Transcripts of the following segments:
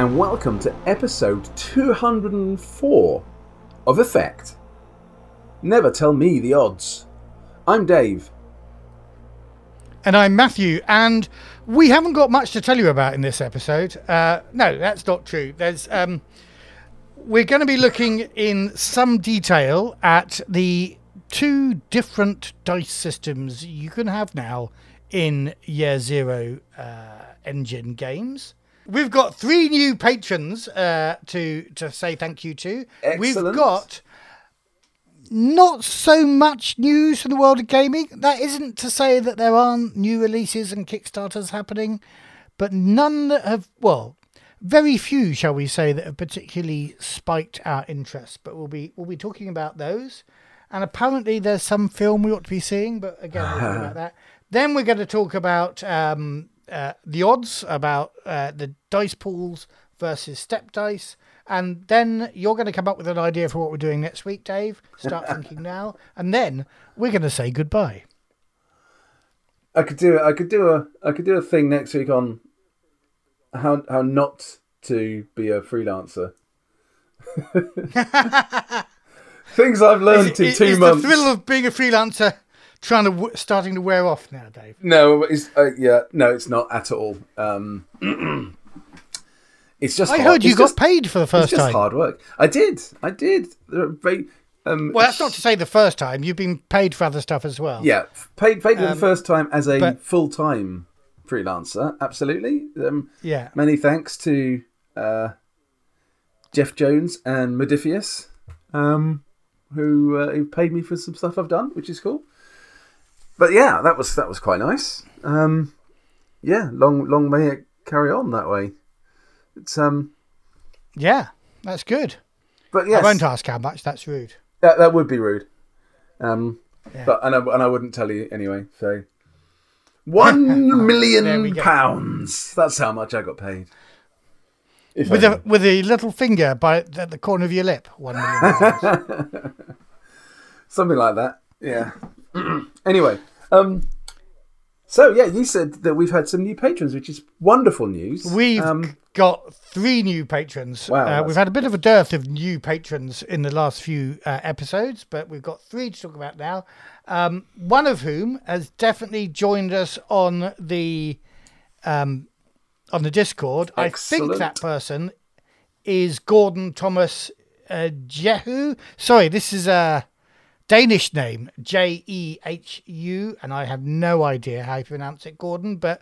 and welcome to episode 204 of Effekt. Never tell me the odds. I'm Dave. And I'm Matthew, and we haven't got much to tell you about in this episode. Uh, no, that's not true. There's um, we're going to be looking in some detail at the two different dice systems you can have now in Year Zero uh, engine games. We've got three new patrons uh, to to say thank you to. Excellent. We've got not so much news from the world of gaming. That isn't to say that there aren't new releases and Kickstarters happening, but none that have, well, very few, shall we say, that have particularly spiked our interest. But we'll be we'll be talking about those. And apparently, there's some film we ought to be seeing, but again, we'll talk about that. Then we're going to talk about um, uh, the odds, about uh, the dice pools versus step dice. And then you're going to come up with an idea for what we're doing next week, Dave. Start thinking now. And then we're going to say goodbye. I could do it. I could do a. I could do a thing next week on how how not to be a freelancer. Things I've learned in Is- two is months. the thrill of being a freelancer trying to w- starting to wear off now, Dave? No, it's uh, yeah, no, it's not at all. Um, it's just. I hard. heard you It's got just- paid for the It's first just time. hard work. I did. I did. Very, um, Well, that's not to say the first time. You've been paid for other stuff as well. Yeah, paid paid for the Um, first time as a full time freelancer. Absolutely. Um, Yeah. many thanks to uh, Jeff Jones and Modiphius, um, who uh, who paid me for some stuff I've done, which is cool. But yeah, that was that was quite nice. Um, yeah, long long may it carry on that way. It's um, Yeah, that's good. but yes, I won't ask how much. That's rude. That that would be rude. Um, Yeah. but and I, and I wouldn't tell you anyway. So one million pounds. That's how much I got paid. If With a with a little finger by at the corner of your lip. One million. pounds. something like that. Yeah. anyway, um, so yeah, you said that we've had some new patrons, which is wonderful news. We've um, got three new patrons. Wow, uh, we've had a bit of a dearth of new patrons in the last few uh, episodes, but we've got three to talk about now. Um, one of whom has definitely joined us on the um, on the Discord. I think that person is Gordon Thomas uh, Jehu. Sorry, this is a Danish name, J E H U, and I have no idea how you pronounce it, Gordon. But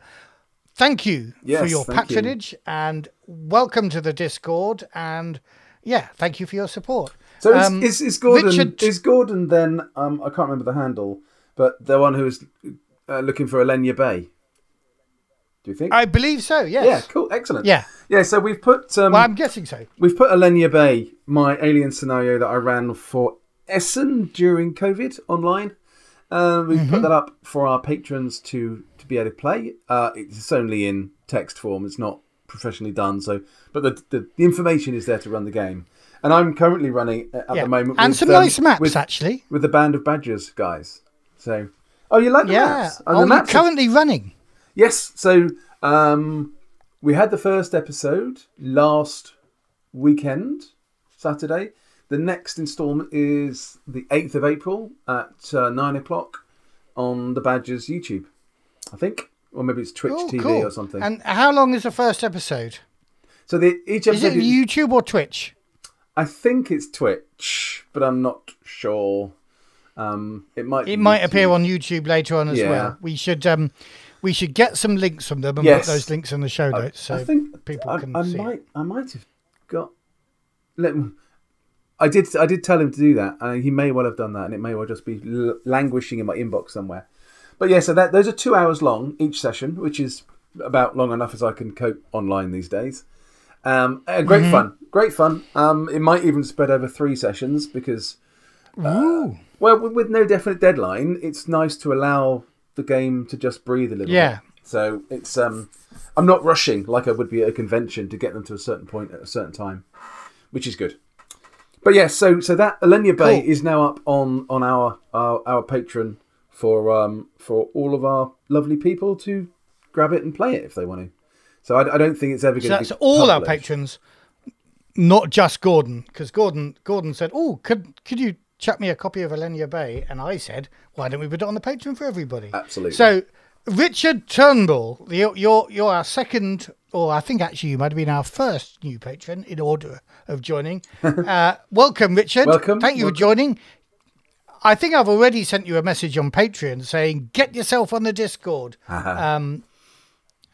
thank you for your thank you. patronage and welcome to the Discord. And yeah, thank you for your support. so is, Um, is, is Gordon Richard- is Gordon then? Um, I can't remember the handle, but the one who is uh, looking for Alenia Bay. Do you think? I believe so. Yes. Yeah, cool, excellent. Yeah. yeah. So we've put um, Well, I'm guessing so. we've put Alenia Bay, my alien scenario that I ran for Essen during COVID online. Uh, we've Mm-hmm. put that up for our patrons to to be able to play. Uh, it's only in text form; it's not professionally done. So, but the the, the information is there to run the game. And I'm currently running at Yeah. the moment, and with, some um, nice maps with, actually. with the band of badgers guys. So, oh, you like the Yeah. maps? And Oh, the maps are- currently running. Yes. So um, we had the first episode last weekend, Saturday. The next instalment is the 8th of April at uh, 9 o'clock on the Badgers YouTube, I think. Or maybe it's Twitch Oh, TV cool. or something. And how long is the first episode? so the, each episode. Is it YouTube or Twitch? I think it's Twitch, but I'm not sure. Um, it might. be It might YouTube. appear on YouTube later on as Yeah. well. We should um, we should get some links from them and Yes. put those links in the show notes so I think people I, can I see. it. might. I might have got. Let me, I did. I did tell him to do that, and he may well have done that, and it may well just be l- languishing in my inbox somewhere. But yeah, so that those are two hours long each session, which is about long enough as I can cope online these days. Um, uh, great Mm-hmm. fun, great fun. Um, it might even spread over three sessions because Ooh. well, with, with no definite deadline, it's nice to allow the game to just breathe a little Yeah. bit. So it's um, I'm not rushing like I would be at a convention to get them to a certain point at a certain time, which is good. But yes, so so that Alenia Bay Cool. is now up on on our our, our Patreon for um for all of our lovely people to grab it and play it if they want to. So I, I don't think it's ever So going to that's be all our patrons, not just Gordon, because Gordon Gordon said, "Oh, could could you chuck me a copy of Alenia Bay?" And I said, "Why don't we put it on the patron for everybody?" Absolutely. So, Richard Turnbull, the, you're you're our second, or I think actually you might have been our first new patron in order of joining. uh, welcome, Richard. Welcome. Thank you Welcome. for joining. I think I've already sent you a message on Patreon saying get yourself on the Discord um,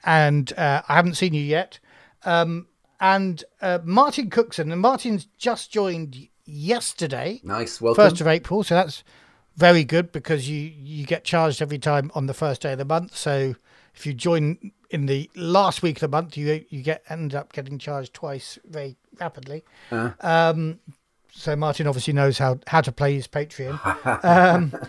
and uh, I haven't seen you yet. Um, and uh, Martin Cookson, and Martin's just joined yesterday, Nice. Welcome. first of April, so that's very good because you you get charged every time on the first day of the month. So if you join in the last week of the month, you you get end up getting charged twice very rapidly. Um, so Martin obviously knows how how to play his Patreon.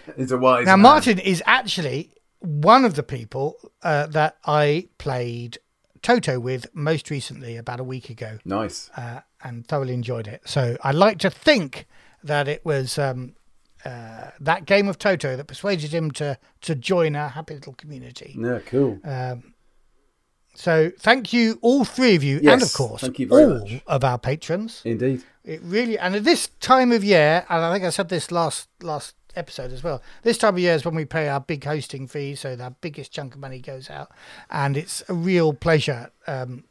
it's a wise Now, man. Martin is actually one of the people uh, that I played Toto with most recently, about a week ago, Nice. uh, and thoroughly enjoyed it. So I like to think that it was um, uh, that game of Toto that persuaded him to to join our happy little community. Yeah. Cool. So thank you, all three of you, and of course, thank you very all much. of our patrons. Indeed. It really, and at this time of year, and I think I said this last last episode as well. This time of year is when we pay our big hosting fee, so the biggest chunk of money goes out, and it's a real pleasure um,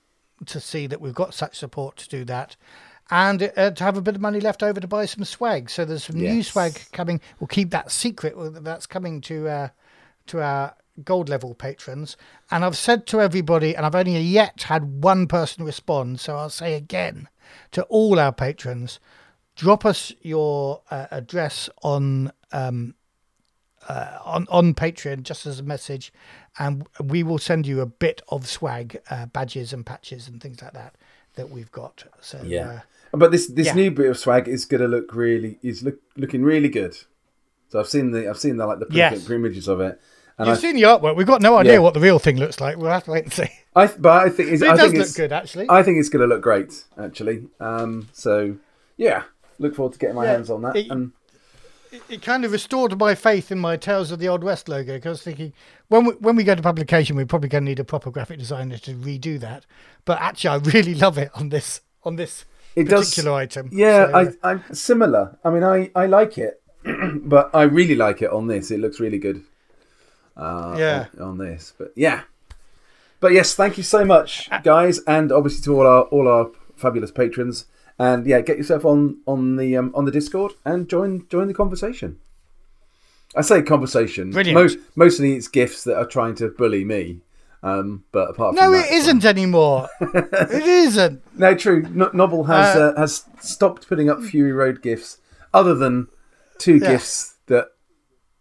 to see that we've got such support to do that, and uh, to have a bit of money left over to buy some swag. So there's some new swag coming. We'll keep that secret. That's coming to uh, to our gold level patrons. And I've said to everybody, and I've only yet had one person respond, so I'll say again to all our patrons drop us your uh, address on um, uh, on on Patreon just as a message, and we will send you a bit of swag, uh, badges and patches and things like that that we've got. So Yeah. uh, But this this yeah. new bit of swag is going to look really is look looking really good. So I've seen the I've seen the like the Yes. print images of it, and you've I, seen the artwork. We've got no idea Yeah. what the real thing looks like. We'll have to wait and see. I but I think it's, It I does think look it's good, actually. I think it's going to look great actually. Um, so yeah, look forward to getting my Yeah, hands on that. it- and it, kind of restored my faith in my Tales of the Old West logo because I was thinking when we, when we go to publication, we're probably going to need a proper graphic designer to redo that. But actually, I really love it on this on this It does- particular item. yeah, So, uh, I I'm similar. I mean, I I like it, but I really like it on this. It looks really good. Uh, Yeah. on, on this, but yeah. But yes, thank you so much, guys, and obviously to all our all our fabulous patrons. And yeah, get yourself on on the um, on the Discord and join join the conversation. I say conversation. Brilliant. Most mostly it's gifts that are trying to bully me. Um, but apart from no, that, it isn't anymore. it isn't. No, true. No, Nobble has Uh, uh, has stopped putting up Fury Road gifts, other than two Yeah. gifts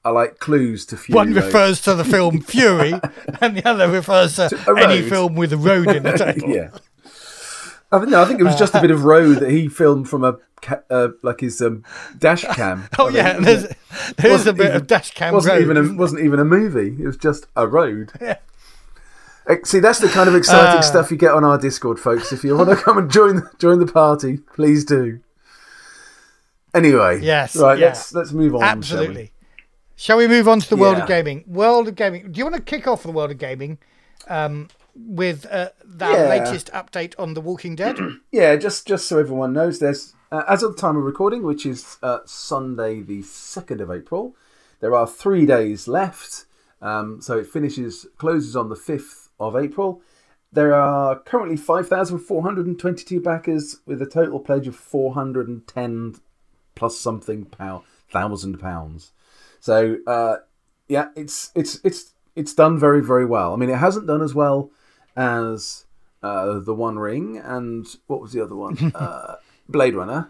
are like clues to Fury One refers to the film Fury, and the other refers to, a any film with a road in the title. yeah. I think, no, I think it was just a bit of road that he filmed from a ca- uh, like his um, dash cam. Oh I yeah, there's there's a bit even- of dash cam wasn't road. even a, wasn't even a movie. It was just a road. Eh, See, that's the kind of exciting Uh. stuff you get on our Discord, folks. If you want to come and join join the party, please do. Anyway, Yes, right. yeah. Let's let's move on. Absolutely. Shall we move on to the world Yeah. of gaming? World of gaming. Do you want to kick off the world of gaming um, with uh, the Yeah. latest update on The Walking Dead? Yeah, just just so everyone knows, there's uh, as of the time of recording, which is uh, Sunday the second of April, there are three days left. Um, so it finishes closes on the fifth of April. There are currently five thousand four hundred and twenty-two backers with a total pledge of four hundred and ten plus something pound thousand pounds. So uh, yeah, it's it's it's it's done very very well. I mean, it hasn't done as well as uh, the One Ring and what was the other one? uh, Blade Runner.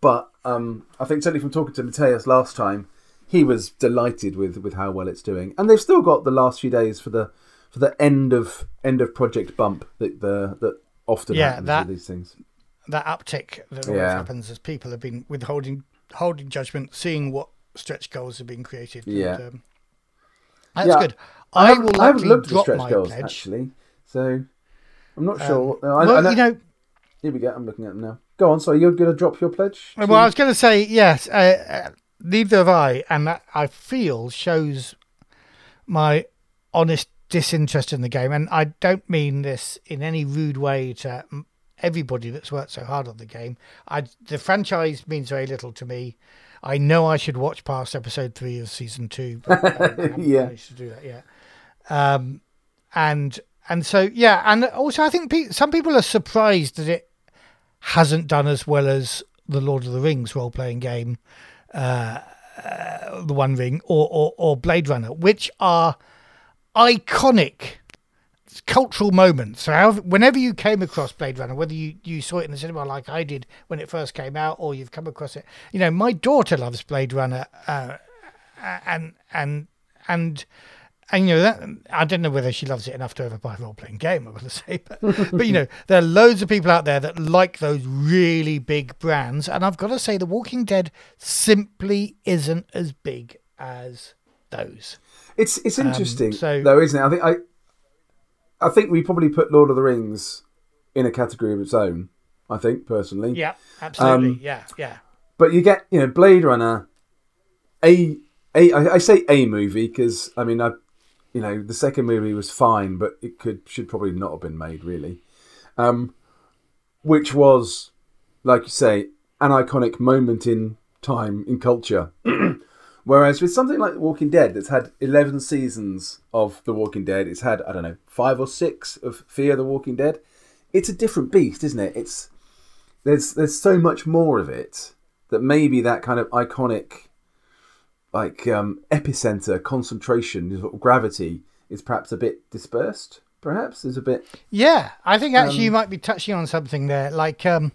But um, I think certainly from talking to Mateus last time, he was delighted with with how well it's doing, and they've still got the last few days for the for the end of end of project bump that the that often Yeah, happens that- with these things. that uptick that always Yeah. happens as people have been withholding holding judgment, seeing what stretch goals have been created. and, Yeah. um, that's Yeah, good. I, haven't- will I haven't looked at stretch goals pledge. actually, so I'm not sure. Um, I, well, I know, you know, here we go. I'm looking at them now. Go on. Sorry, you're going to drop your pledge. well, I was going to say yes. Uh, uh, neither have I, and that I feel shows my honest disinterest in the game, and I don't mean this in any rude way to everybody that's worked so hard on the game. I the franchise means very little to me. I know I should watch past episode three of season two, but I haven't Yeah. managed to do that yet. Um, and and so yeah, and also I think pe- some people are surprised that it hasn't done as well as the Lord of the Rings role playing game, uh, uh, the One Ring, or, or or Blade Runner, which are iconic cultural moments. So however, whenever you came across Blade Runner, whether you, you saw it in the cinema like I did when it first came out, or you've come across it, you know, my daughter loves Blade Runner, uh, and and and and you know that I don't know whether she loves it enough to ever buy a role playing game. I'm going to say, but, but you know, there are loads of people out there that like those really big brands, and I've got to say, The Walking Dead simply isn't as big as those. It's it's interesting Um, so- though, isn't it? I think I I think we probably put Lord of the Rings in a category of its own. I think personally, Yeah, absolutely. Um, yeah, yeah. but you get you know Blade Runner, a a I, I say a movie because I mean I you know the second movie was fine, but it could should probably not have been made really, um, which was like you say an iconic moment in time in culture. Whereas with something like The Walking Dead, that's had 11 seasons of The Walking Dead, it's had, I don't know, five or six of Fear the Walking Dead, it's a different beast, isn't it? It's There's there's so much more of it that maybe that kind of iconic, like, um, epicenter, concentration, sort of gravity is perhaps a bit dispersed, perhaps, is a bit. Yeah, I think actually Um, you might be touching on something there. Like, um,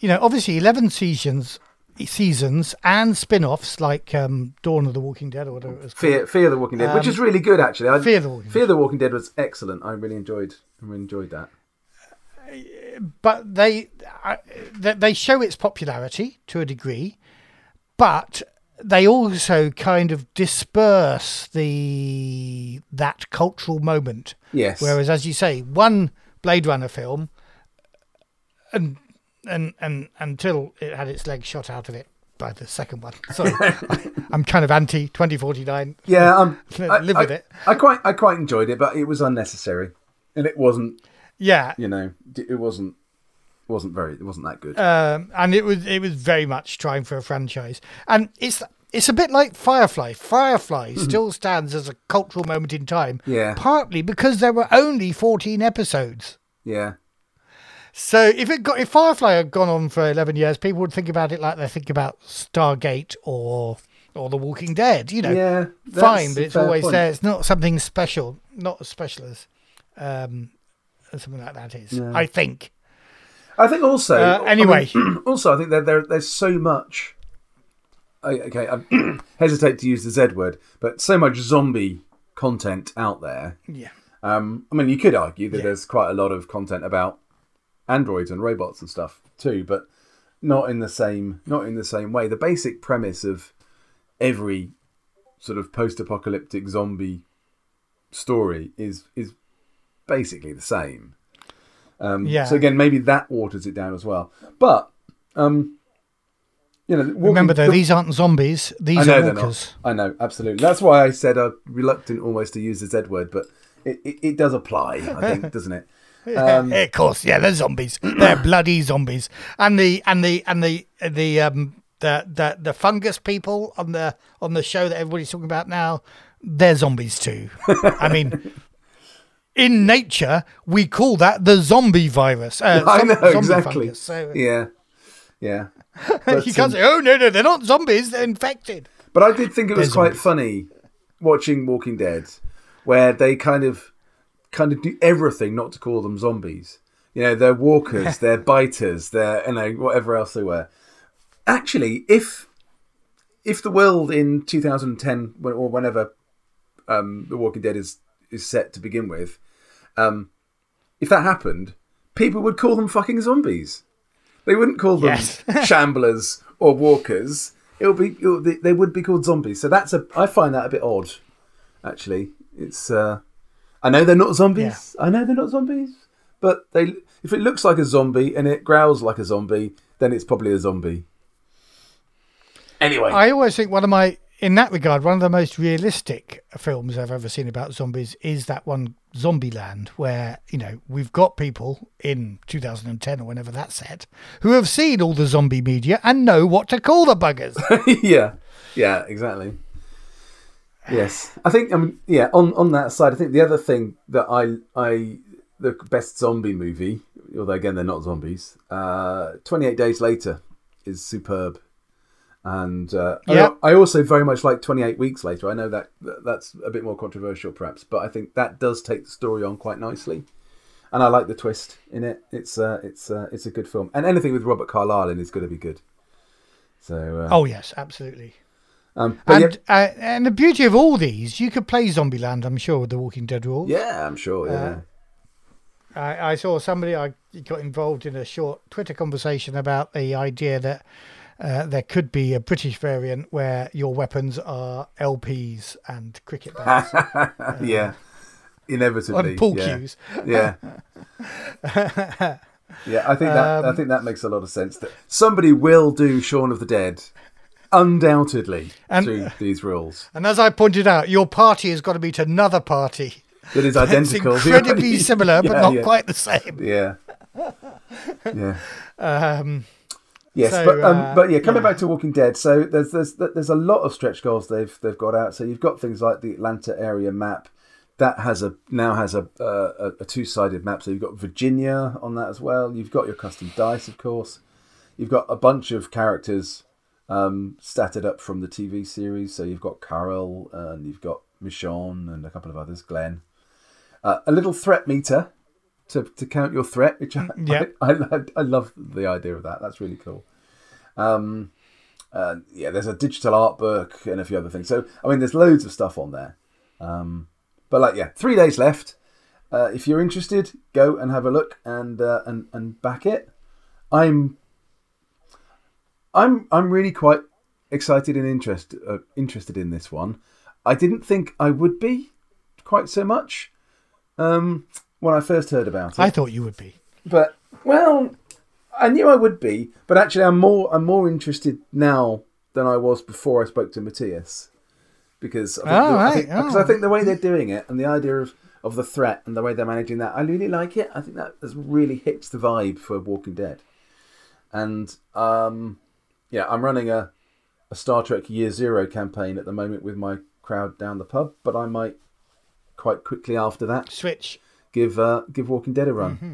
you know, obviously eleven seasons, seasons and spin-offs like um, Dawn of the Walking Dead or whatever it was. called. Fear, Fear the Walking Dead, which Um, is really good actually. I, Fear the Walking Fear the Walking Dead was excellent. I really enjoyed, I really enjoyed that. But they they they show its popularity to a degree, but they also kind of disperse the that cultural moment. Yes. Whereas, as you say, one Blade Runner film, and and and until it had its leg shot out of it by the second one. Sorry, I, I'm kind of anti 2049. Yeah, um, Live I, with I- it. I quite, I quite enjoyed it, but it was unnecessary, and it wasn't, Yeah, you know, it wasn't, wasn't very, it wasn't that good. um, and it was it was very much trying for a franchise, and it's it's a bit like Firefly. Firefly still stands as a cultural moment in time, yeah, partly because there were only 14 episodes. yeah, So if it got if Firefly had gone on for eleven years, people would think about it like they think about Stargate or or The Walking Dead. You know, yeah. fine, but it's always point. there. It's not something special, not as special as um, something like that is. No. I think. I think also. Uh, I anyway. mean, also I think that there, there's so much. Okay, I hesitate to use the Z word, but so much zombie content out there. Yeah. Um, I mean, you could argue that Yeah. there's quite a lot of content about androids and robots and stuff too, but not in the same not in the same way. The basic premise of every sort of post-apocalyptic zombie story is is basically the same. Um, Yeah. So again, maybe that waters it down as well. But um, you know, walking- Remember though, the- these aren't zombies. I These know are walkers. I know, absolutely. That's why I said I'm reluctant almost to use the Z word, but it, it, it does apply, I think, doesn't it? Um, of course, yeah, they're zombies. They're bloody zombies. And the and the and the the um the, the the fungus people on the on the show that everybody's talking about now, they're zombies too. I mean, in nature, we call that the zombie virus. Uh, I know zombie exactly. fungus. So Yeah, yeah. But, you can't um, say, "Oh no, no, they're not zombies. They're infected." but I did think it was They're quite zombies. funny watching Walking Dead, where they kind of kind of do everything not to call them zombies. You know, they're walkers, they're biters, they're you know whatever else they were. Actually, if if the world in 2010 or whenever um, The Walking Dead is is set to begin with, um, if that happened, people would call them fucking zombies. They wouldn't call them Yes. shamblers or walkers. It would be it would be- they would be called zombies. So that's a I find that a bit odd. Actually, it's uh, I know they're not zombies. I know they're not zombies, but they if it looks like a zombie and it growls like a zombie, then it's probably a zombie. Anyway, I always think one of my in that regard, one of the most realistic films I've ever seen about zombies is that one Zombieland, where you know we've got people in 2010 or whenever that's set who have seen all the zombie media and know what to call the buggers. yeah, yeah, exactly. Yes, I think. I mean, yeah. On on that side, I think the other thing that I I the best zombie movie, although again they're not zombies. Uh, Twenty Eight Days Later is superb, and uh, Yep. I, I also very much like Twenty Eight Weeks Later. I know that that's a bit more controversial, perhaps, but I think that does take the story on quite nicely, and I like the twist in it. It's uh, it's uh, it's a good film, and anything with Robert Carlyle in is going to be good. So, uh, oh yes, absolutely. Um, And uh, and the beauty of all these, you could play Zombieland, I'm sure, with the Walking Dead rules. yeah, yeah, I'm sure. Yeah. Uh, I, I saw somebody I got involved in a short Twitter conversation about the idea that uh, there could be a British variant where your weapons are LPs and cricket bats yeah, inevitably. on pool yeah. cues. Yeah, yeah. I think that I Um, think that makes a lot of sense. That somebody will do Shaun of the Dead, undoubtedly And- through these rules. And as I pointed out, your party has got to beat another party. That is It's identical. incredibly similar, but Yeah, not yeah. quite the same. Yeah, yeah. Um, Yes, So, but um, uh, but yeah, coming yeah. back to Walking Dead. So there's there's there's a lot of stretch goals they've they've got out. So you've got things like the Atlanta area map that has a now has a uh, a, a two sided map. So you've got Virginia on that as well. You've got your custom dice, of course. You've got a bunch of characters um, statted up from the TV series. So you've got Carol and you've got Michonne and a couple of others, Glenn. Uh, a little threat meter to, to count your threat, which I, Yep. I, I, I love the idea of that. That's really cool. Um, uh, yeah, there's a digital art book and a few other things. So, I mean, there's loads of stuff on there. Um, but like, yeah, three days left. Uh, if you're interested, go and have a look and uh, and and back it. I'm I'm I'm really quite excited and interest uh, interested in this one. I didn't think I would be quite so much um, when I first heard about it. I thought you would be. But well, I knew I would be, but actually, I'm more I'm more interested now than I was before I spoke to Matthias, because I think, Oh, the, I right. think, because Oh. I think the way they're doing it and the idea of, of the threat and the way they're managing that, I really like it. I think that has really hits the vibe for Walking Dead, and um, yeah, I'm running a a Star Trek Year Zero campaign at the moment with my crowd down the pub, but I might quite quickly after that Switch. give uh, give Walking Dead a run. Mm-hmm.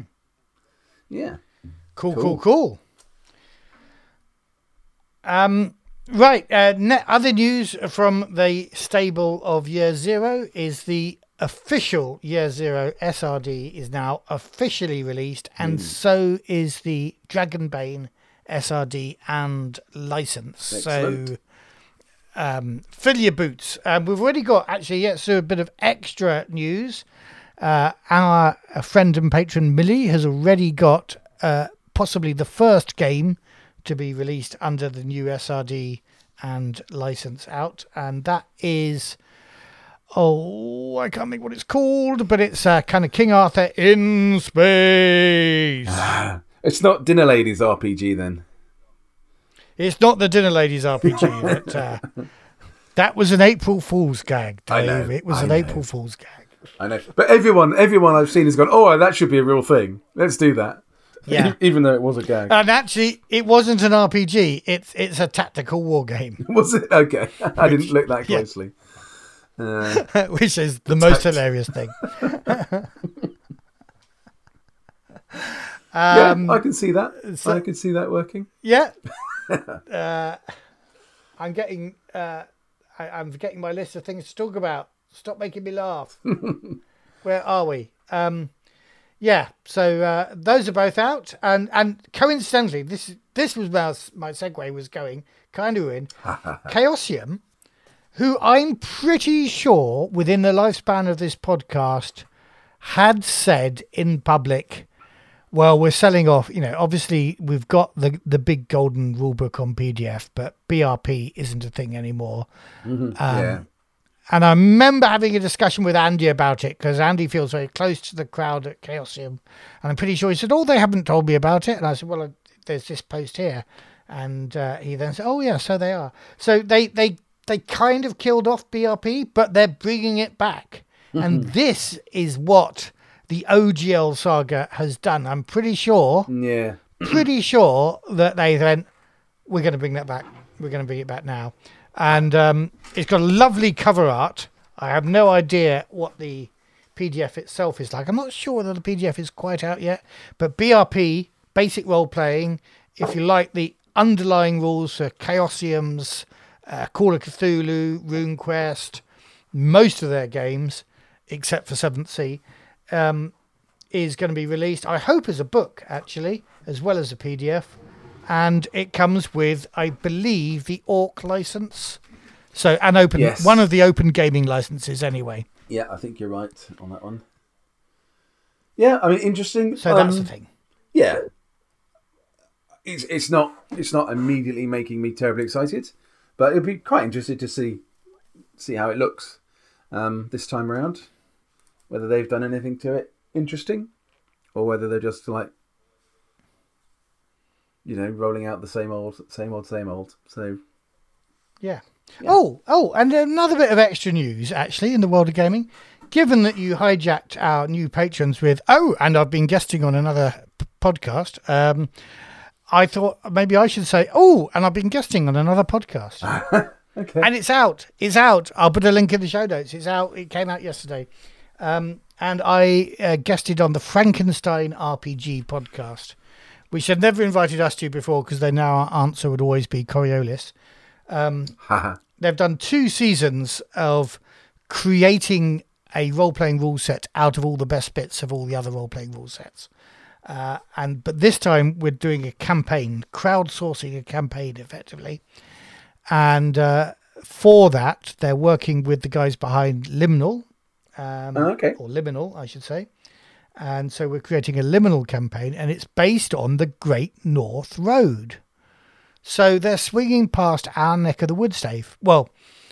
Yeah. Cool, Cool. cool, cool. Um, right. Uh, ne- other news from the stable of Year Zero is the official Year Zero SRD is now officially released, and so is the Dragonbane SRD and license. Excellent. So. Um, fill your boots. Um, we've already got actually, yes, so a bit of extra news. Uh, our friend and patron Millie has already got uh, possibly the first game to be released under the new SRD and license out, and that is oh, I can't think what it's called, but it's uh, kind of King Arthur in space. It's not Dinner Ladies RPG then. it's not the Dinner Ladies RPG, but uh, that was an April Fool's gag, I know, It was I an know. April Fool's gag. I know, but everyone, everyone I've seen has gone. Oh, that should be a real thing. Let's do that. Yeah. even though it was a gag. And actually, it wasn't an RPG. It's it's a tactical war game, was it okay? I didn't look that Yeah. closely. Uh, which is the most hilarious thing. Yeah, Um, I can see that. so- I can see that working. yeah. Uh, I'm getting. Uh, I, I'm getting my list of things to talk about. Stop making me laugh. Where are we? Um, yeah. So uh, those are both out, and and coincidentally, this this was where my segue was going. Kind of in Chaosium, who I'm pretty sure within the lifespan of this podcast had said in public well, we're selling off. You know, obviously we've got the the big golden rulebook on PDF, but BRP isn't a thing anymore. Um, yeah, And I remember having a discussion with Andy about it because Andy feels very close to the crowd at Chaosium, and I'm pretty sure he said, "Oh, they haven't told me about it." And I said, "Well, uh, there's this post here," and uh, he then said, "Oh, yeah, so they are." So they they they kind of killed off BRP, but they're bringing it back. And this is what the OGL saga has done. I'm pretty sure, Yeah. pretty sure that they went, we're going to bring that back. We're going to bring it back now. And um, it's got a lovely cover art. I have no idea what the PDF itself is like. I'm not sure whether the PDF is quite out yet, but BRP, basic role playing, if you like the underlying rules for Chaosiums, uh, Call of Cthulhu, RuneQuest, most of their games, except for Seventh Sea, um, is going to be released, I hope, as a book, actually, as well as a PDF. And it comes with, I believe, the ORC license. So, an open, Yes. one of the open gaming licenses, anyway. Yeah, I think you're right on that one. Yeah, I mean, interesting. So that's Um, the thing. Yeah, it's it's not it's not immediately making me terribly excited, but it'd be quite interesting to see see how it looks um, this time around. Whether they've done anything to it interesting, or whether they're just like you know rolling out the same old same old same old. So Yeah. Oh, oh, and another bit of extra news, actually, in the world of gaming. Given that you hijacked our new patrons with, oh, and I've been guesting on another p- podcast, um, I thought maybe I should say, oh, and I've been guesting on another podcast. okay, and it's out. It's out. I'll put a link in the show notes. It's out. It came out yesterday. Um, and I uh, guested on the Frankenstein RPG podcast, which they've never invited us to before because they know our answer would always be Coriolis. haha, They've done two seasons of creating a role playing rule set out of all the best bits of all the other role playing rule sets. Uh, and but this time we're doing a campaign, crowdsourcing a campaign effectively. And uh, for that, they're working with the guys behind Liminal, um, Oh, okay. or Liminal, I should say. And so we're creating a liminal campaign, and it's based on the Great North Road. So they're swinging past our neck of the woods, Dave. Well,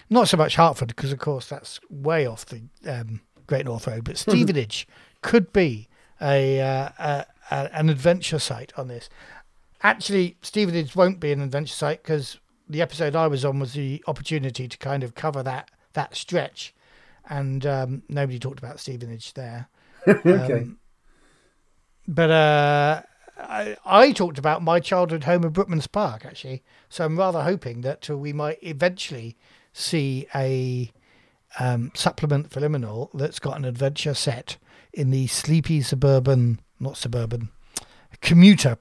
not so much Hertford, because of course that's way off the um, Great North Road, but Stevenage could be a, uh, a, a an adventure site on this. Actually, Stevenage won't be an adventure site because the episode I was on was the opportunity to kind of cover that that stretch, and um, nobody talked about Stevenage there. okay. Um, but uh, I, I talked about my childhood home of Brookman's Park, actually. So I'm rather hoping that uh, we might eventually see a um, supplement for Liminal that's got an adventure set in the sleepy suburban, not suburban, commuter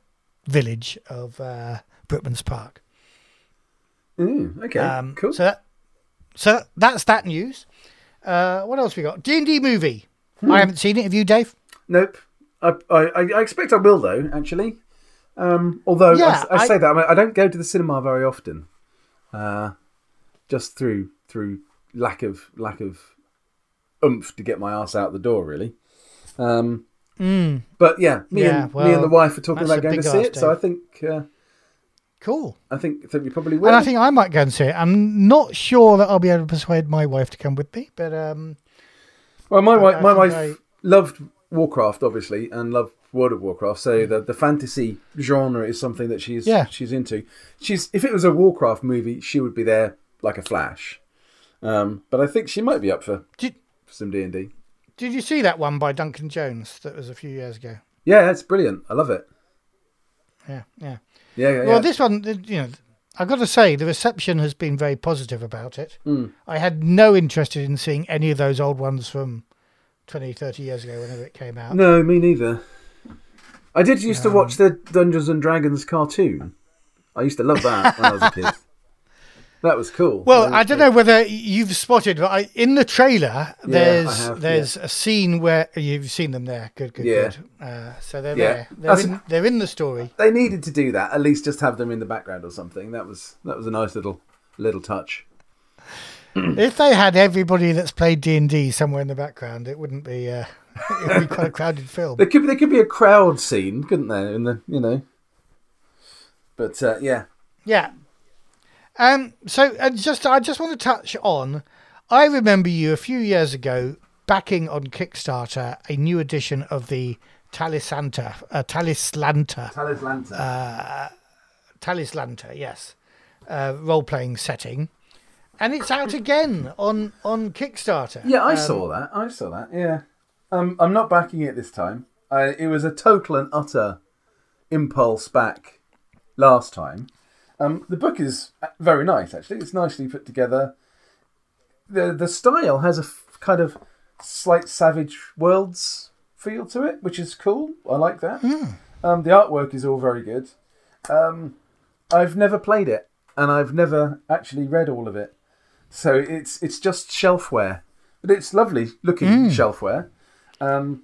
village of uh, Brookman's Park. Mm, okay, Um, cool. So, that, so that's that news. Uh, what else we got? D and D movie. I haven't seen it. Have you, Dave? Nope. I, I, I expect I will though. Actually, um, although I- Yeah, I, I- say that I, mean, I don't go to the cinema very often, uh, just through through lack of lack of oomph to get my ass out the door. Really. Um, Mm. but yeah, me Yeah, and me and the wife are talking about going to see it. So I think uh, Cool. I think I think we probably will. And I think I might go and see it. I'm not sure that I'll be able to persuade my wife to come with me, but um, well, my wife my wife I- loved Warcraft obviously and loved World of Warcraft. So the the fantasy genre is something that she's Yeah. she's into. She's if it was a Warcraft movie, she would be there like a flash. Um, but I think she might be up for, did for some D and D. did you see that one by Duncan Jones that was a few years ago? Yeah, it's brilliant. I love it. Yeah, yeah. Yeah, yeah, yeah. Well, this one, you know, I've got to say the reception has been very positive about it. Mm. I had no interest in seeing any of those old ones from 20, 30 years ago, whenever it came out. No, me neither. I did used to watch the Dungeons and Dragons cartoon. I used to love that when I was a kid. That was cool. Well, I don't know whether you've spotted, but I, in the trailer, there's have, there's a scene where you've seen them there. Good, good, Yeah. good. Uh, so they're Yeah. there. They're in, they're in the story. They needed to do that. At least just have them in the background or something. That was that was a nice little little touch. if they had everybody that's played D and D somewhere in the background, it wouldn't be. Uh, it would be quite a crowded film. There could be there could be a crowd scene, couldn't there? In the you know. But uh, yeah, Yeah. Um. So, uh, just I just want to touch on. I remember you a few years ago backing on Kickstarter a new edition of the Talisanta, uh, Talislanta, Talislanta. Talislanta, yes, uh, role playing setting. and it's out again on on Kickstarter. Yeah, I Um, saw that. I saw that. Yeah. Um, I'm not backing it this time. I, it was a total and utter impulse back last time. Um, the book is very nice, actually. It's nicely put together. the The style has a f- kind of slight Savage Worlds feel to it, which is cool. I like that. Um, the artwork is all very good. Um, I've never played it, and I've never actually read all of it. So it's it's just shelfware, but it's lovely looking shelfware. Um,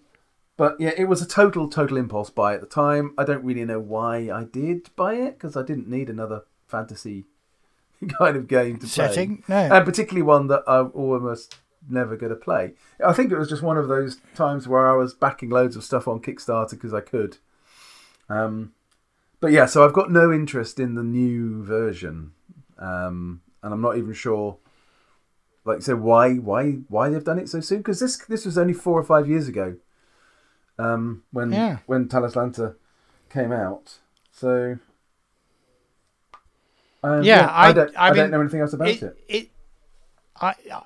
but yeah, it was a total total impulse buy at the time. I don't really know why I did buy it because I didn't need another fantasy kind of game to Setting? play, No. and particularly one that I'm almost never going to play. I think it was just one of those times where I was backing loads of stuff on Kickstarter because I could. Um, but yeah, so I've got no interest in the new version, um, and I'm not even sure, like, so why why why they've done it so soon? Because this this was only four or five years ago, um, when Yeah. when Talislanta came out. So um, Yeah, I, I- don't I I, don't know anything else about it. it, it I, I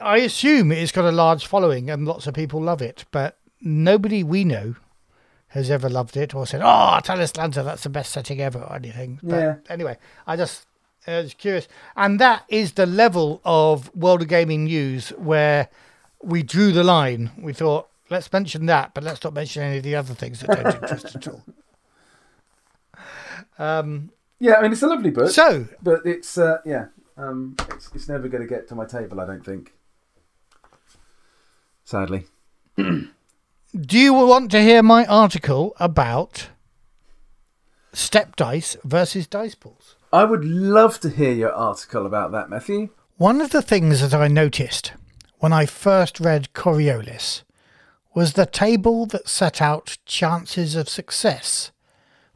I assume it's got a large following and lots of people love it, but nobody we know has ever loved it or said, "Oh, Talislanta, that's the best setting ever" or anything. But Yeah. Anyway, I just I was curious, and that is the level of World of Gaming news where we drew the line. We thought, let's mention that, but let's not mention any of the other things that don't interest at all. Um, Yeah, I mean it's a lovely book, so, but it's uh, yeah, um, it's, it's never going to get to my table. I don't think. Sadly. Do you want to hear my article about step dice versus dice pools? I would love to hear your article about that, Matthew. One of the things that I noticed when I first read Coriolis was the table that set out chances of success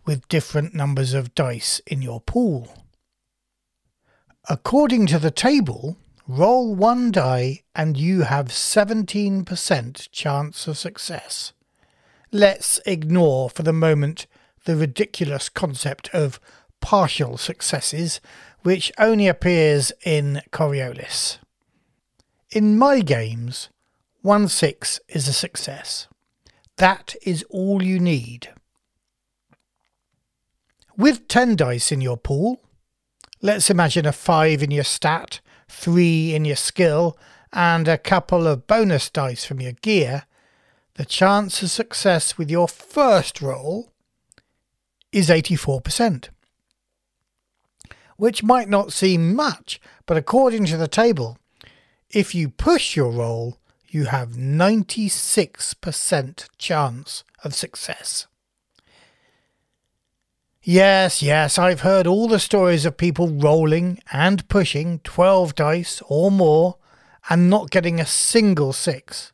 with different numbers of dice in your pool. According to the table, roll one die and you have 17% chance of success. Let's ignore for the moment the ridiculous concept of partial successes, which only appears in Coriolis. In my games, 1 6 is a success. That is all you need. With 10 dice in your pool, let's imagine a 5 in your stat, 3 in your skill, and a couple of bonus dice from your gear, the chance of success with your first roll is 84%. Which might not seem much, but according to the table, if you push your roll, you have 96% chance of success. Yes, yes, I've heard all the stories of people rolling and pushing 12 dice or more and not getting a single six.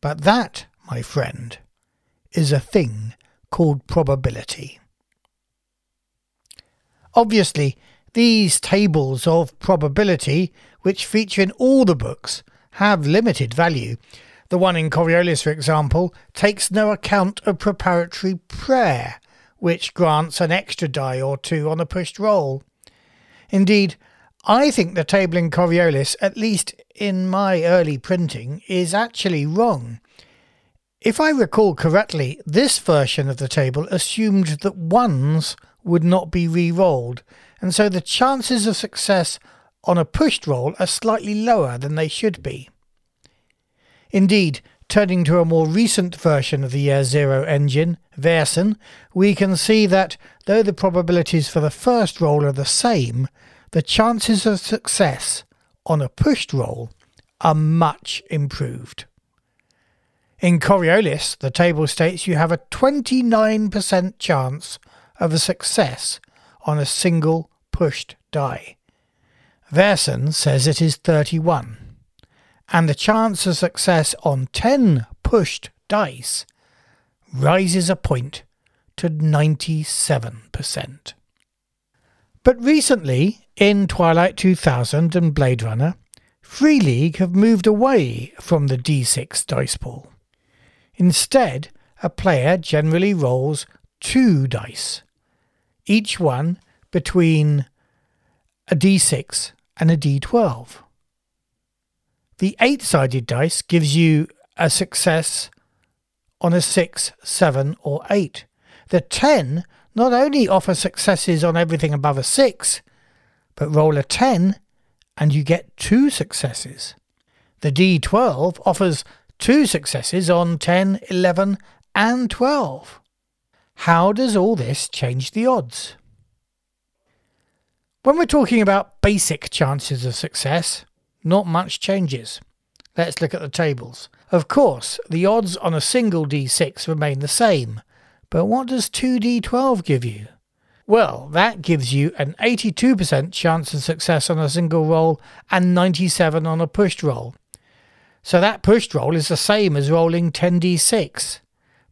But that, my friend, is a thing called probability. Obviously, these tables of probability, which feature in all the books, have limited value. The one in Coriolis, for example, takes no account of preparatory prayer, which grants an extra die or two on a pushed roll. Indeed, I think the table in Coriolis, at least in my early printing, is actually wrong. If I recall correctly, this version of the table assumed that ones would not be re-rolled, and so the chances of success on a pushed roll are slightly lower than they should be. Indeed, turning to a more recent version of the Year Zero engine, Vaesen, we can see that though the probabilities for the first roll are the same, the chances of success on a pushed roll are much improved. In Coriolis, the table states you have a 29% chance of a success on a single pushed die. Vaesen says it is 31, and the chance of success on 10 pushed dice rises a point to 97%. But recently, in Twilight 2000 and Blade Runner, Free League have moved away from the D6 dice pool. Instead, a player generally rolls two dice, each one between a d6 and a d12. The eight sided dice gives you a success on a 6, 7, or 8. The 10 not only offers successes on everything above a 6, but roll a 10 and you get two successes. The D12 offers two successes on 10, 11, and 12. How does all this change the odds? When we're talking about basic chances of success, not much changes. Let's look at the tables. Of course, the odds on a single d6 remain the same, but what does 2d12 give you? Well, that gives you an 82% chance of success on a single roll and 97 on a pushed roll. So that pushed roll is the same as rolling 10d6,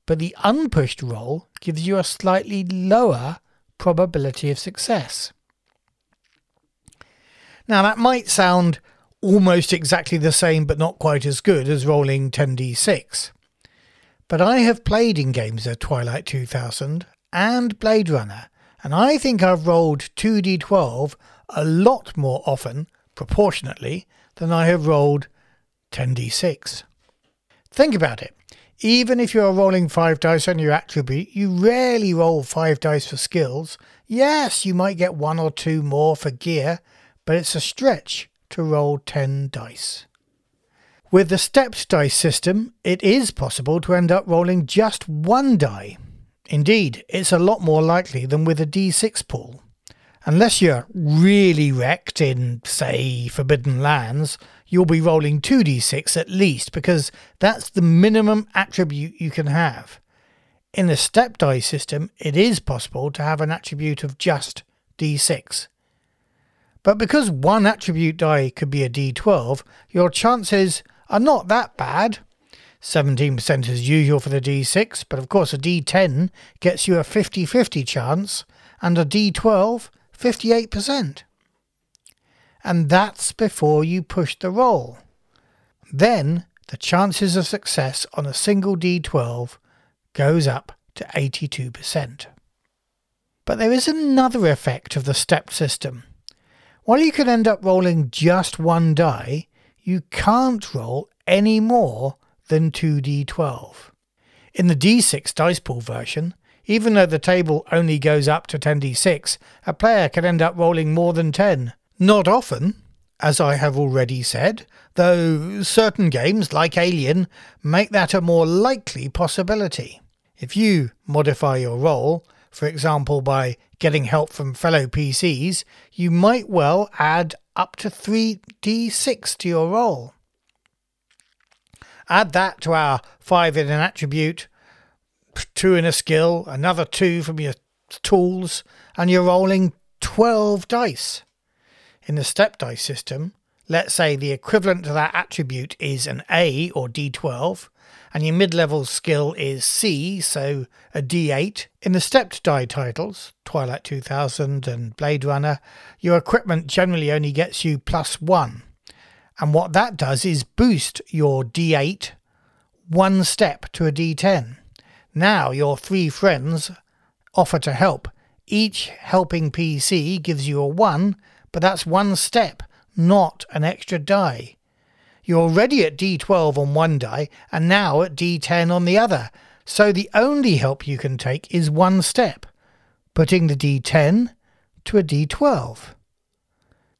but the unpushed roll gives you a slightly lower probability of success. Now that might sound almost exactly the same but not quite as good as rolling 10d6. But I have played in games of Twilight 2000 and Blade Runner, and I think I've rolled 2d12 a lot more often, proportionately, than I have rolled 10d6. Think about it. Even if you're rolling 5 dice on your attribute, you rarely roll 5 dice for skills. Yes, you might get 1 or 2 more for gear, but it's a stretch to roll 10 dice. With the stepped dice system, it is possible to end up rolling just one die. Indeed, it's a lot more likely than with a d6 pool. Unless you're really wrecked in, say, Forbidden Lands, you'll be rolling 2d6 at least because that's the minimum attribute you can have. In the step die system, it is possible to have an attribute of just d6. But because one attribute die could be a d12, your chances are not that bad. 17% as usual for the d6, but of course a d10 gets you a 50 50 chance, and a d12, 58%. And that's before you push the roll. Then the chances of success on a single d12 goes up to 82%. But there is another effect of the step system. While you can end up rolling just one die, you can't roll any more than 2d12. In the d6 dice pool version, even though the table only goes up to 10d6, a player can end up rolling more than 10. Not often, as I have already said, though certain games, like Alien, make that a more likely possibility. If you modify your roll, for example by getting help from fellow PCs, you might well add up to 3d6 to your roll. Add that to our 5 in an attribute, 2 in a skill, another 2 from your tools, and you're rolling 12 dice. In the step dice system, let's say the equivalent to that attribute is an A or D12, and your mid level skill is C, so a D8. In the stepped die titles, Twilight 2000 and Blade Runner, your equipment generally only gets you plus one. And what that does is boost your D8 one step to a D10. Now your three friends offer to help. Each helping PC gives you a 1, but that's one step, not an extra die. You're already at D12 on one die and now at D10 on the other, so the only help you can take is one step, putting the D10 to a D12.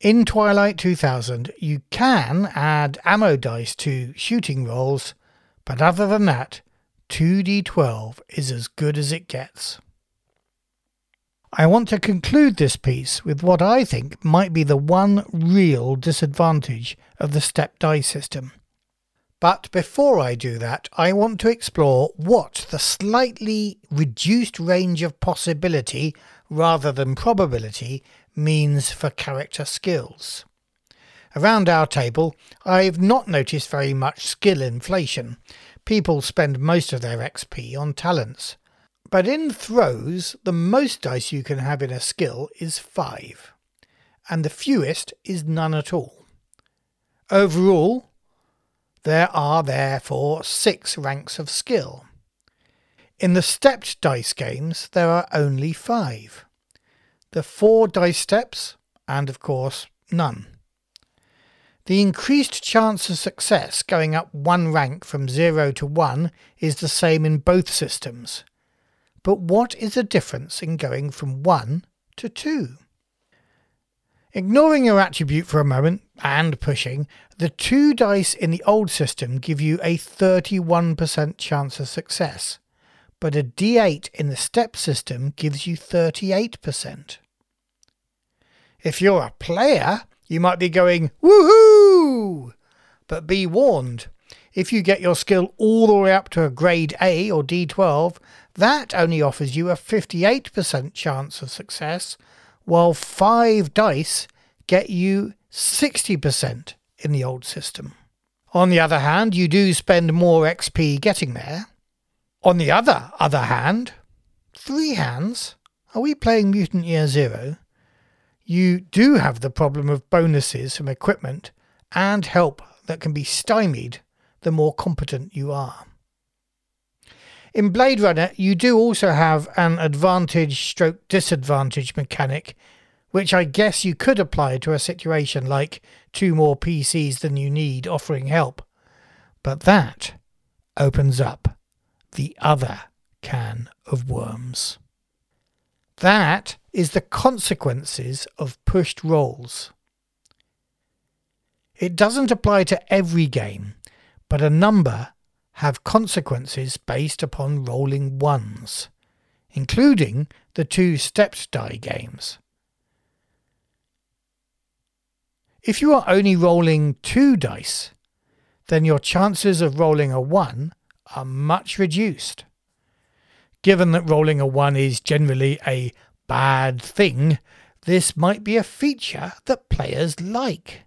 In Twilight 2000, you can add ammo dice to shooting rolls, but other than that, 2d12 is as good as it gets. I want to conclude this piece with what I think might be the one real disadvantage of the step die system. But before I do that, I want to explore what the slightly reduced range of possibility rather than probability means for character skills. Around our table, I've not noticed very much skill inflation. People spend most of their XP on talents. But in throws, the most dice you can have in a skill is five, and the fewest is none at all. Overall, there are therefore six ranks of skill. In the stepped dice games, there are only five. The four dice steps, and of course, none. The increased chance of success going up one rank from 0 to 1 is the same in both systems. But what is the difference in going from 1 to 2? Ignoring your attribute for a moment and pushing, the two dice in the old system give you a 31% chance of success, but a d8 in the step system gives you 38%. If you're a player, you might be going, woohoo! But be warned, if you get your skill all the way up to a grade A or D12, that only offers you a 58% chance of success, while 5 dice get you 60% in the old system. On the other hand, you do spend more XP getting there. On the other other hand, three hands. Are we playing Mutant Year Zero? you do have the problem of bonuses from equipment and help that can be stymied the more competent you are. In Blade Runner, you do also have an advantage stroke disadvantage mechanic, which I guess you could apply to a situation like two more PCs than you need offering help. But that opens up the other can of worms. That is the consequences of pushed rolls. It doesn't apply to every game, but a number have consequences based upon rolling ones, including the two stepped die games. If you are only rolling two dice, then your chances of rolling a 1 are much reduced. Given that rolling a 1 is generally a bad thing, this might be a feature that players like.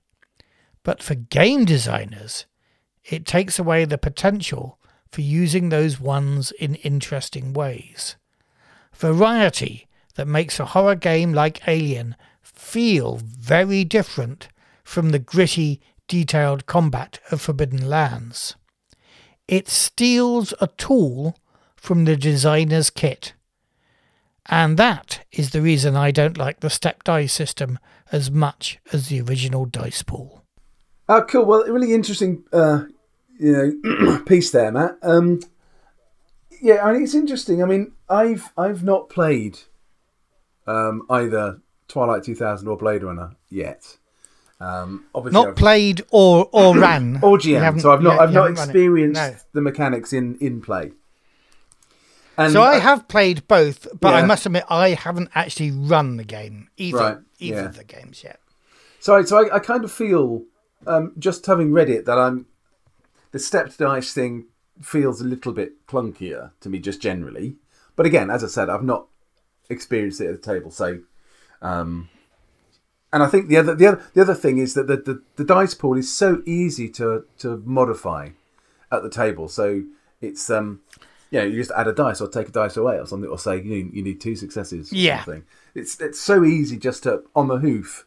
But for game designers, it takes away the potential for using those ones in interesting ways. Variety that makes a horror game like Alien feel very different from the gritty, detailed combat of Forbidden Lands. It steals a tool from the designer's kit. And that is the reason I don't like the step die system as much as the original dice pool. Oh, cool. Well, really interesting, uh, you know, piece there, Matt. Um, yeah, I mean, it's interesting. I mean, I've I've not played um, either Twilight 2000 or Blade Runner yet. Um, obviously, not I've, played or or ran or GM. So I've not yeah, I've not haven't run it. experienced No. the mechanics in in play. And So I have played both, but I must admit I haven't actually run the game either Right, either yeah. of the games yet. So, I, so I, I kind of feel, um, just having read it, that I'm the stepped dice thing feels a little bit clunkier to me, just generally. But again, as I said, I've not experienced it at the table, so. Um, and I think the other the other the other thing is that the, the, the dice pool is so easy to to modify at the table. So it's um, you know, you just add a dice or take a dice away or something, or say you you need two successes. Or Yeah. something. It's it's so easy just to on the hoof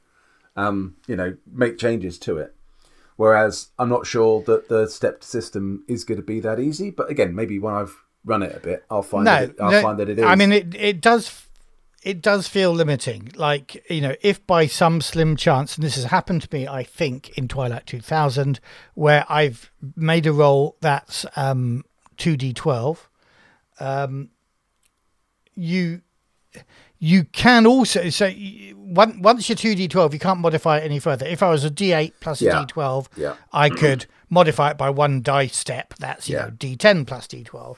um, you know, make changes to it. Whereas I'm not sure that the stepped system is going to be that easy. But again, maybe when I've run it a bit, I'll find No, that it, I'll no, find that it is. I mean, it it does it does feel limiting. Like you know, if by some slim chance, and this has happened to me, I think in Twilight 2000, where I've made a roll that's um, 2d12, um, you you can also so once you're 2d12 you can't modify it any further if i was a d8 plus a Yeah. d12 Yeah. i could modify it by one die step that's you Yeah. know d10 plus d12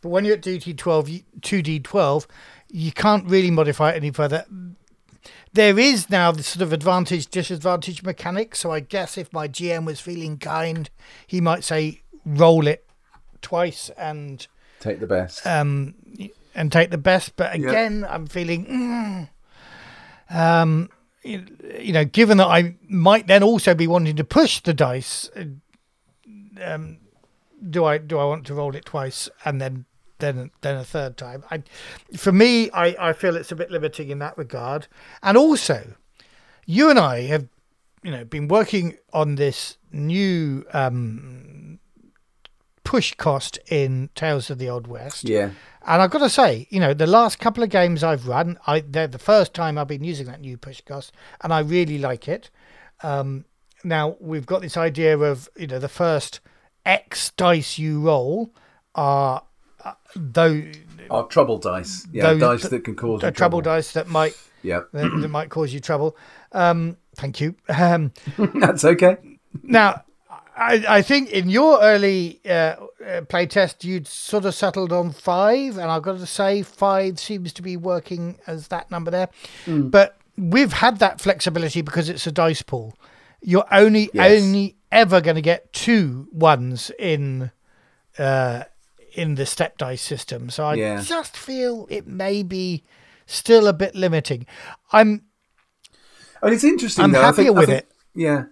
but when you're at d12 2d12 you can't really modify it any further there is now the sort of advantage disadvantage mechanic so i guess if my gm was feeling kind he might say roll it twice and take the best. um, and take the best. But again, I'm feeling, mm, um, you, you know, given that I might then also be wanting to push the dice, uh, um, do I do I want to roll it twice and then then then a third time? I, for me, I, I feel it's a bit limiting in that regard. And also, you and I have, you know, been working on this new um, push cost in Tales of the Old West. yeah. And I've got to say, you know, the last couple of games I've run, I they're the first time I've been using that new push cost, and I really like it. Um, now we've got this idea of you know the first X dice you roll are uh, though Our trouble dice. Yeah, Those- dice that can cause a you trouble dice that might Yeah, that, that might cause you trouble. Um, thank you. Um, that's okay. now, I, I think in your early uh, uh, playtest, you'd sort of settled on five, and I've got to say, five seems to be working as that number there. Hmm. But we've had that flexibility because it's a dice pool. You're only Yes. only ever going to get two ones in uh, in the step dice system. So I Yeah. just feel it may be still a bit limiting. I'm I mean, it's interesting. I'm though. Happier think- with think- it. Yeah.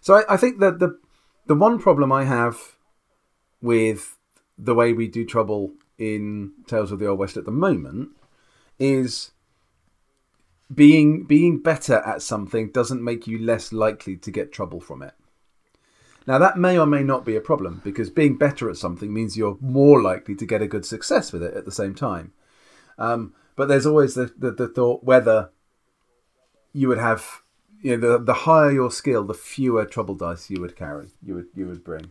So I, I think that the the one problem I have with the way we do trouble in Tales of the Old West at the moment is being being better at something doesn't make you less likely to get trouble from it. Now that may or may not be a problem because being better at something means you're more likely to get a good success with it at the same time. Um, but there's always the, the, the thought whether you would have you know the the higher your skill, the fewer trouble dice you would carry, you would you would bring.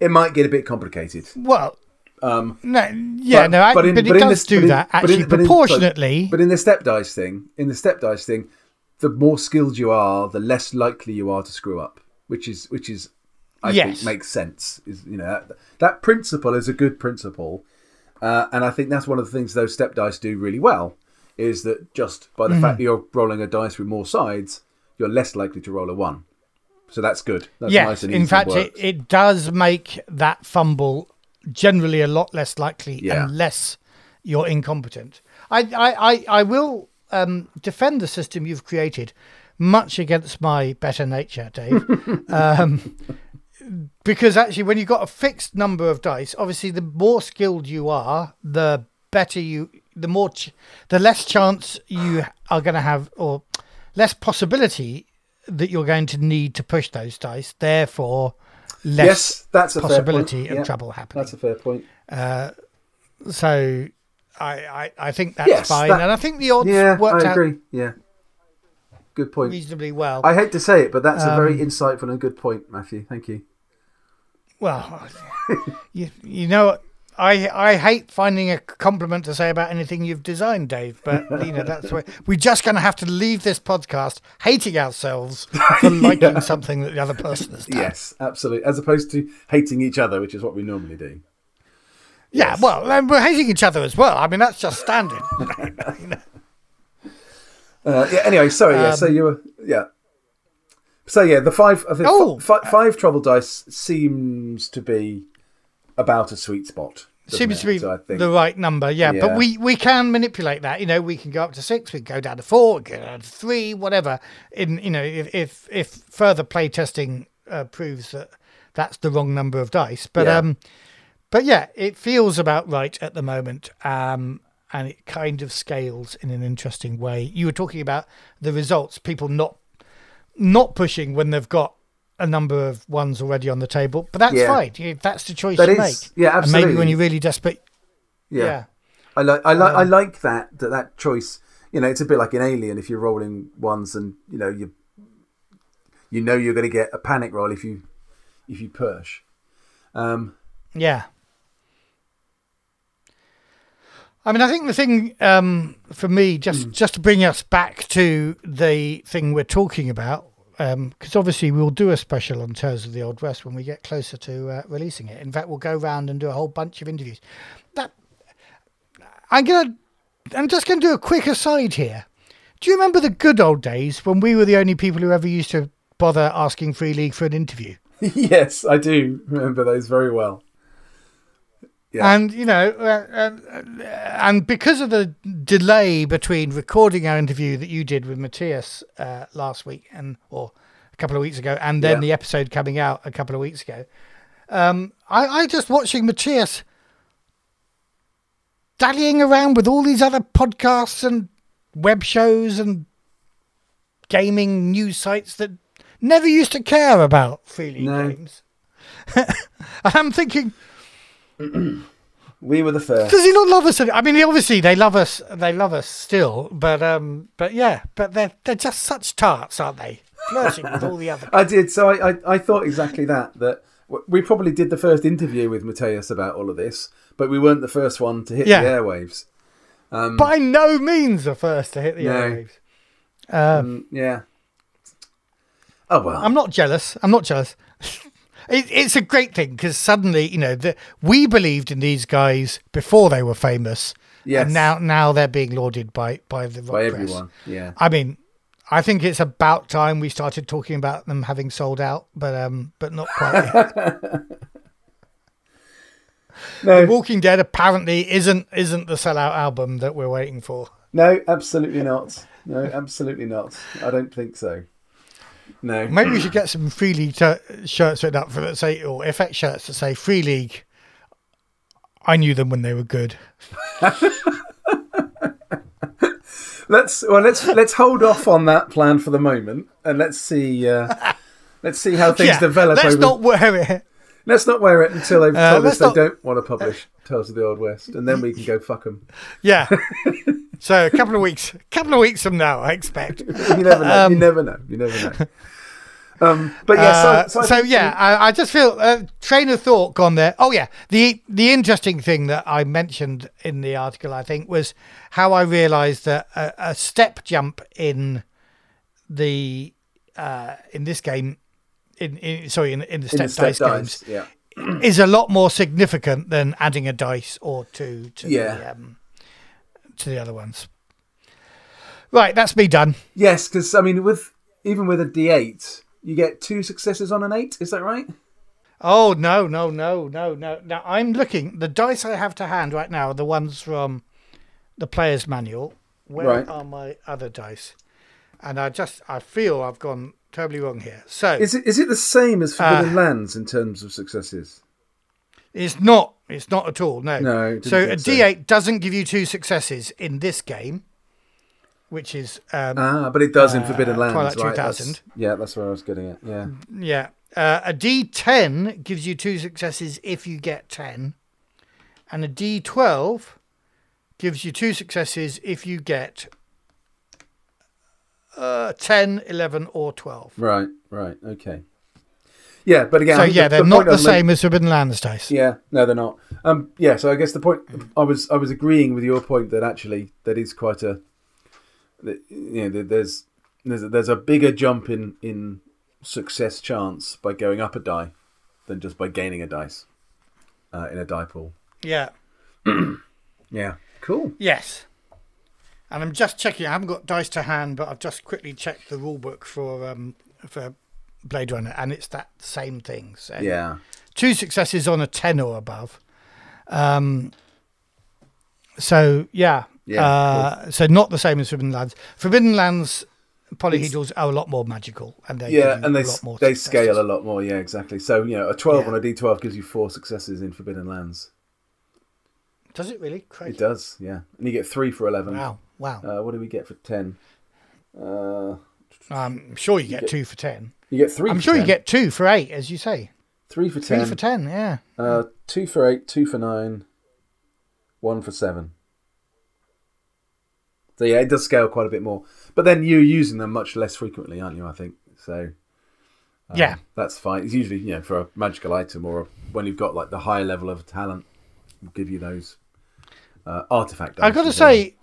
It might get a bit complicated. well. Um, No, yeah, but- no, I, but, in- it in does this- do in- that but actually but in- proportionately. But in the step dice thing, in the step dice thing, the more skilled you are, the less likely you are to screw up, which is which is I Yes. think makes sense. Is you know that, that principle is a good principle, uh, and I think that's one of the things those step dice do really well. Is that just by the Mm. fact that you're rolling a dice with more sides, you're less likely to roll a one. So that's good. That's yes, nice and in fact, it, it does make that fumble generally a lot less likely Yeah. unless you're incompetent. I, I, I, I will um, defend the system you've created, much against my better nature, Dave. um, because actually, when you've got a fixed number of dice, obviously, the more skilled you are, the better you, the more, ch- the less chance you are going to have, or less possibility that you're going to need to push those dice. Therefore, less yes, that's a possibility of Yeah, trouble happening. That's a fair point. So, I, I, I think that's Yes, fine, that- and I think the odds Yeah, worked I out agree. Yeah, good point. reasonably well. I hate to say it, but that's a very Um, insightful and good point, Matthew. Thank you. Well, you you know, I I hate finding a compliment to say about anything you've designed, Dave. But you know that's why we're just going to have to leave this podcast hating ourselves for liking something that the other person has done. Yes, absolutely. As opposed to hating each other, which is what we normally do. Yeah, well, and we're hating each other as well. I mean, that's just standard. Uh, yeah. Anyway, sorry. Yeah. so you were. Yeah. So yeah, the five. I think Oh. five trouble dice seems to be about a sweet spot. Seems it? to be So think- the right number, yeah. Yeah. But we, we can manipulate that. You know, we can go up to six, we can go down to four, we can go down to three, whatever. In you know, if if, if further play testing uh, proves that that's the wrong number of dice, but Yeah. um, but yeah, it feels about right at the moment. Um, and it kind of scales in an interesting way. You were talking about the results, people not not pushing when they've got a number of ones already on the table, but that's Yeah. fine. If that's the choice That you is- make. yeah, And maybe when you're really desperate, Yeah. yeah. I like. I like. I Um, like that. That that choice. You know, it's a bit like an alien. If you're rolling ones, and you know you. You know you're going to get a panic roll if you, if you push. Um, Yeah. I mean, I think the thing um, for me, just just to bring us back to the thing we're talking about, because obviously we'll do a special on Tales of the Old West when we get closer to uh, releasing it. In fact, we'll go round and do a whole bunch of interviews. That I'm gonna, I'm just gonna do a quick aside here. Do you remember the good old days when we were the only people who ever used to bother asking Free League for an interview? yes, I do remember those very well. Yeah. And you know, uh, uh, and because of the delay between recording our interview that you did with Matthias uh, last week and or a couple of weeks ago, and then Yeah. the episode coming out a couple of weeks ago, um, I, I just watching Matthias dallying around with all these other podcasts and web shows and gaming news sites that never used to care about free league No. games. and I'm thinking. We were the first. Does he not love us? I mean, obviously they love us. They love us still, but um, but yeah, but they're they're just such tarts, aren't they? flirting with all the other. I did. So I, I, I thought exactly that. That we probably did the first interview with Mateus about all of this, but we weren't the first one to hit Yeah. the airwaves. Um, By no means the first to hit the No. airwaves. Um, mm, yeah. Oh well. I'm not jealous. I'm not jealous. It, it's a great thing because suddenly, you know, the, we believed in these guys before they were famous, yes. and now now they're being lauded by by the rock by press. everyone. Yeah. I mean, I think it's about time we started talking about them having sold out, but um, but not quite yet. No. Walking Dead apparently isn't isn't the sellout album that we're waiting for. No, absolutely not. No, absolutely not. I don't think so. No. Maybe we should get some free league t- shirts written up for that say or Effekt shirts that say free league. I knew them when they were good. Let's well let's let's hold off on that plan for the moment and let's see uh, let's see how things Yeah, develop Let's over not wear it. Let's not wear it until they've Uh, told us let's they not- don't want to publish Tales of the Old West, and then we can go fuck them. Yeah. so a couple of weeks, a couple of weeks from now, I expect. You never know. Um, you never know. You never know. Um, but yeah, Uh, so, so, so, I think- yeah, I, I just feel uh, train of thought gone there. Oh yeah, the the interesting thing that I mentioned in the article, I think, was how I realised that a, a step jump in the uh, in this game, in, in sorry, in, in the in step, the step dice, dice, games, yeah, is a lot more significant than adding a dice or two to the um, to the other ones. Right, that's me done. yes, because I mean, with even with a D8, you get two successes on an eight. Is that right? Oh no, no, no, no, no. Now I'm looking. The dice I have to hand right now are the ones from the player's manual. Where Right. are my other dice? And I just I feel I've gone terribly wrong here. So Is it is it the same as Uh, Forbidden Lands in terms of successes? it's not. It's not at all. No. No, So a think so. D8 doesn't give you two successes in this game, which is um, Ah, but it does in Uh, Forbidden Lands, Twilight right? 2000. Yeah, that's where I was getting at. Yeah, Yeah. Uh, a D10 gives you two successes if you get 10. And a D12 gives you two successes if you get uh, 10, 11, or 12. right, right, okay. Yeah, but again, so, yeah, the- they're the not the I was making- same as Forbidden Lands dice. Yeah, no, they're not. Um, yeah, so I guess the point I was I was agreeing with your point that actually that is quite a, that, you know, there's there's a, there's a bigger jump in in success chance by going up a die than just by gaining a dice uh, in a die pool. Yeah. Yeah, cool. Yes. And I'm just checking. I haven't got dice to hand, but I've just quickly checked the rule book for um, for Blade Runner, and it's that same thing. So Yeah, two successes on a 10 or above. Um, so, yeah. Yeah, Uh, So, not the same as Forbidden Lands. Forbidden Lands polyhedrals are a lot more magical. And they yeah, and they a lot more they successes. scale a lot more. Yeah, exactly. So you know, a twelve Yeah. on a D twelve gives you four successes in Forbidden Lands. Does it really? Crazy. It does, yeah, and you get three for eleven. Wow. Wow. Uh, what do we get for ten? Uh, I'm sure you get get- two for 10. you get 3 I'm sure 10. you get two for eight, as you say. three for Three ten. for 10, yeah. Uh, two for eight, two for nine, one for seven. So yeah, it does scale quite a bit more. But then you're using them much less frequently, aren't you? I think so. um, Yeah. that's fine. It's usually you know for a magical item or a, when you've got like the higher level of talent, give you those uh, artifact. I've got to say,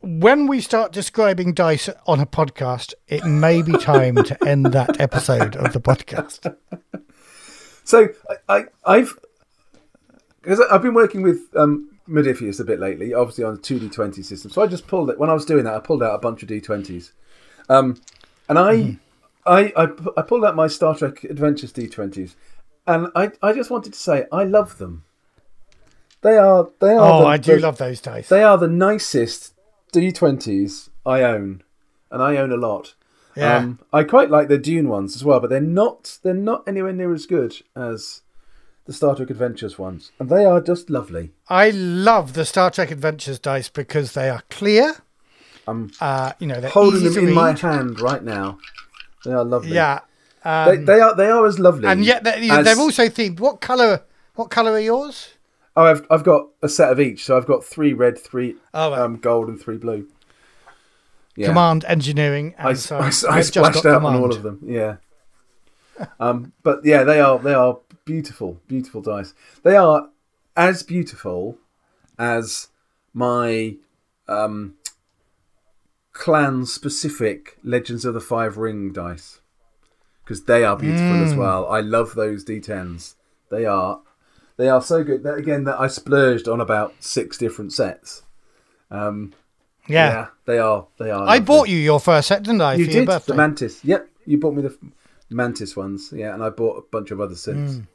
when we start describing dice on a podcast, it may be time to end that episode of the podcast. So I, I I've because I've been working with um, Modiphius a bit lately, obviously on a two D twenty system. So I just pulled it when I was doing that. I pulled out a bunch of D twenties, um, and I, I I I pulled out my Star Trek Adventures D twenties, and I I just wanted to say I love them. They are they are. Oh, the, I do the- love those dice. They are the nicest D twenties I own, and I own a lot. Yeah. Um, I quite like the Dune ones as well, but they're not they're not anywhere near as good as the Star Trek Adventures ones, and they are just lovely. I love the Star Trek Adventures dice because they are clear. I'm Uh, you know, holding easy them in my hand right now. They are lovely. Yeah. they, Um, they are they are as lovely. and yet they're, as- they're also themed. What color? What color are yours? Oh, I've I've got a set of each, so I've got three red, three Oh, right. um, gold, and three blue. Yeah. command engineering, and I, so I, I I've just splashed got out on all of them. Yeah. um, but yeah, they are they are beautiful, beautiful dice. They are as beautiful as my um, clan specific Legends of the Five Ring dice because they are beautiful as Mm. well. I love those D10s. They are they are so good. That again, that I splurged on about six different sets. Um, Yeah. they are. They are. I lovely. bought you your first set, didn't I? You did the mantis. Yep, you bought me the mantis ones. Yeah, and I bought a bunch of others since. Mm.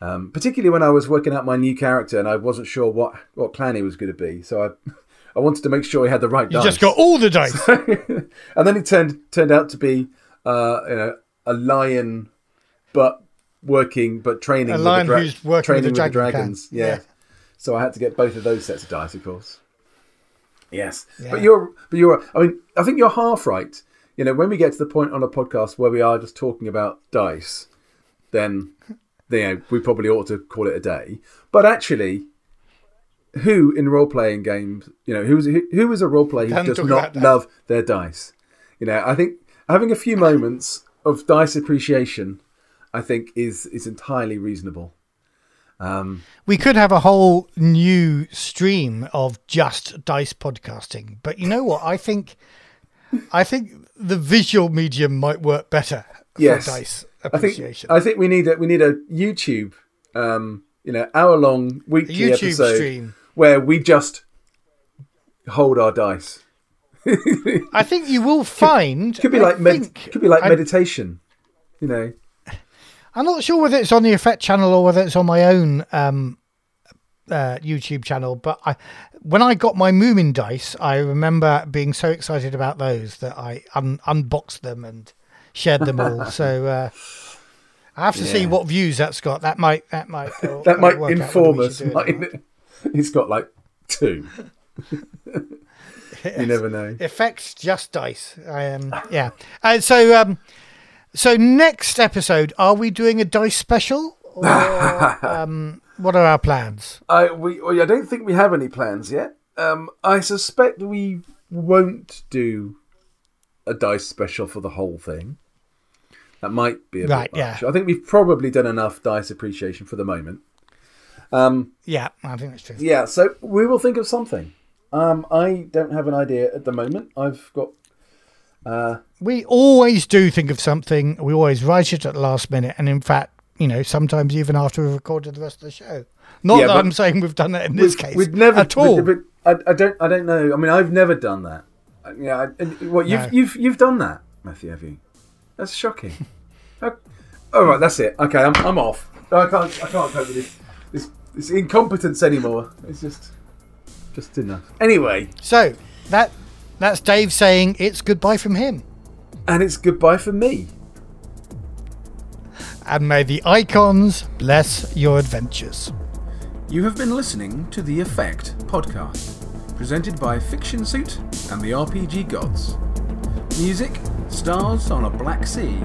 Um, particularly when I was working out my new character and I wasn't sure what what clan he was going to be, so I I wanted to make sure he had the right you dice. just got all the dice. and then it turned turned out to be uh, you know a lion, but working but training A with lion the dra- who's working training with the with the dragons. Yeah. Yeah. So I had to get both of those sets of dice, of course. Yes, Yeah. but you're but you're. I mean, I think you're half right. You know, when we get to the point on a podcast where we are just talking about dice, then you know we probably ought to call it a day. But actually, who in role playing games, you know, who's who, who is a role player who does not love their dice? You know, I think having a few moments of dice appreciation, I think, is is entirely reasonable. Um, We could have a whole new stream of just dice podcasting. But you know what? I think I think the visual medium might work better for Yes. dice I think appreciation. I think we need a we need a YouTube, um, you know, hour long a weekly YouTube episode stream. where we just hold our dice. I think you will find. Could be I like med- could be like meditation, you know. I'm not sure whether it's on the Effekt channel or whether it's on my own um, uh, YouTube channel, but I, when I got my Moomin dice, I remember being so excited about those that I un- unboxed them and shared them all. so uh, I have to see what views that's got. That might that might uh, That might inform us. it or not. mightn't it? He's got like two. You never know. Effekt's just dice. Um, yeah. Uh, so um, so next episode, are we doing a dice special? Or, um, what are our plans? I we I don't think we have any plans yet. Um, I suspect we won't do a dice special for the whole thing. That might be a Right, bit yeah. I think we've probably done enough dice appreciation for the moment. Um, Yeah, I think that's true. yeah, so we will think of something. Um, I don't have an idea at the moment. I've got uh, We always do think of something. We always write it at the last minute, and in fact, you know, sometimes even after we've recorded the rest of the show. Not Yeah, that I'm saying we've done that in this case we've never at all. But, I, I don't. I don't know. I mean, I've never done that. Uh, Yeah. I, and- what you've No. you've you've done that, Matthew? Have you? That's shocking. All right, that's it. Okay, I'm I'm off. I can't I can't cope with this this, this incompetence anymore. It's just just enough. Anyway, so that that's Dave saying it's goodbye from him, and it's goodbye for me. and may the icons bless your adventures. You have been listening to The Effekt podcast, presented by Fictionsuit and the RPG Gods. Music, Stars on a Black Sea,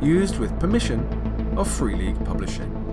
used with permission of Free League Publishing.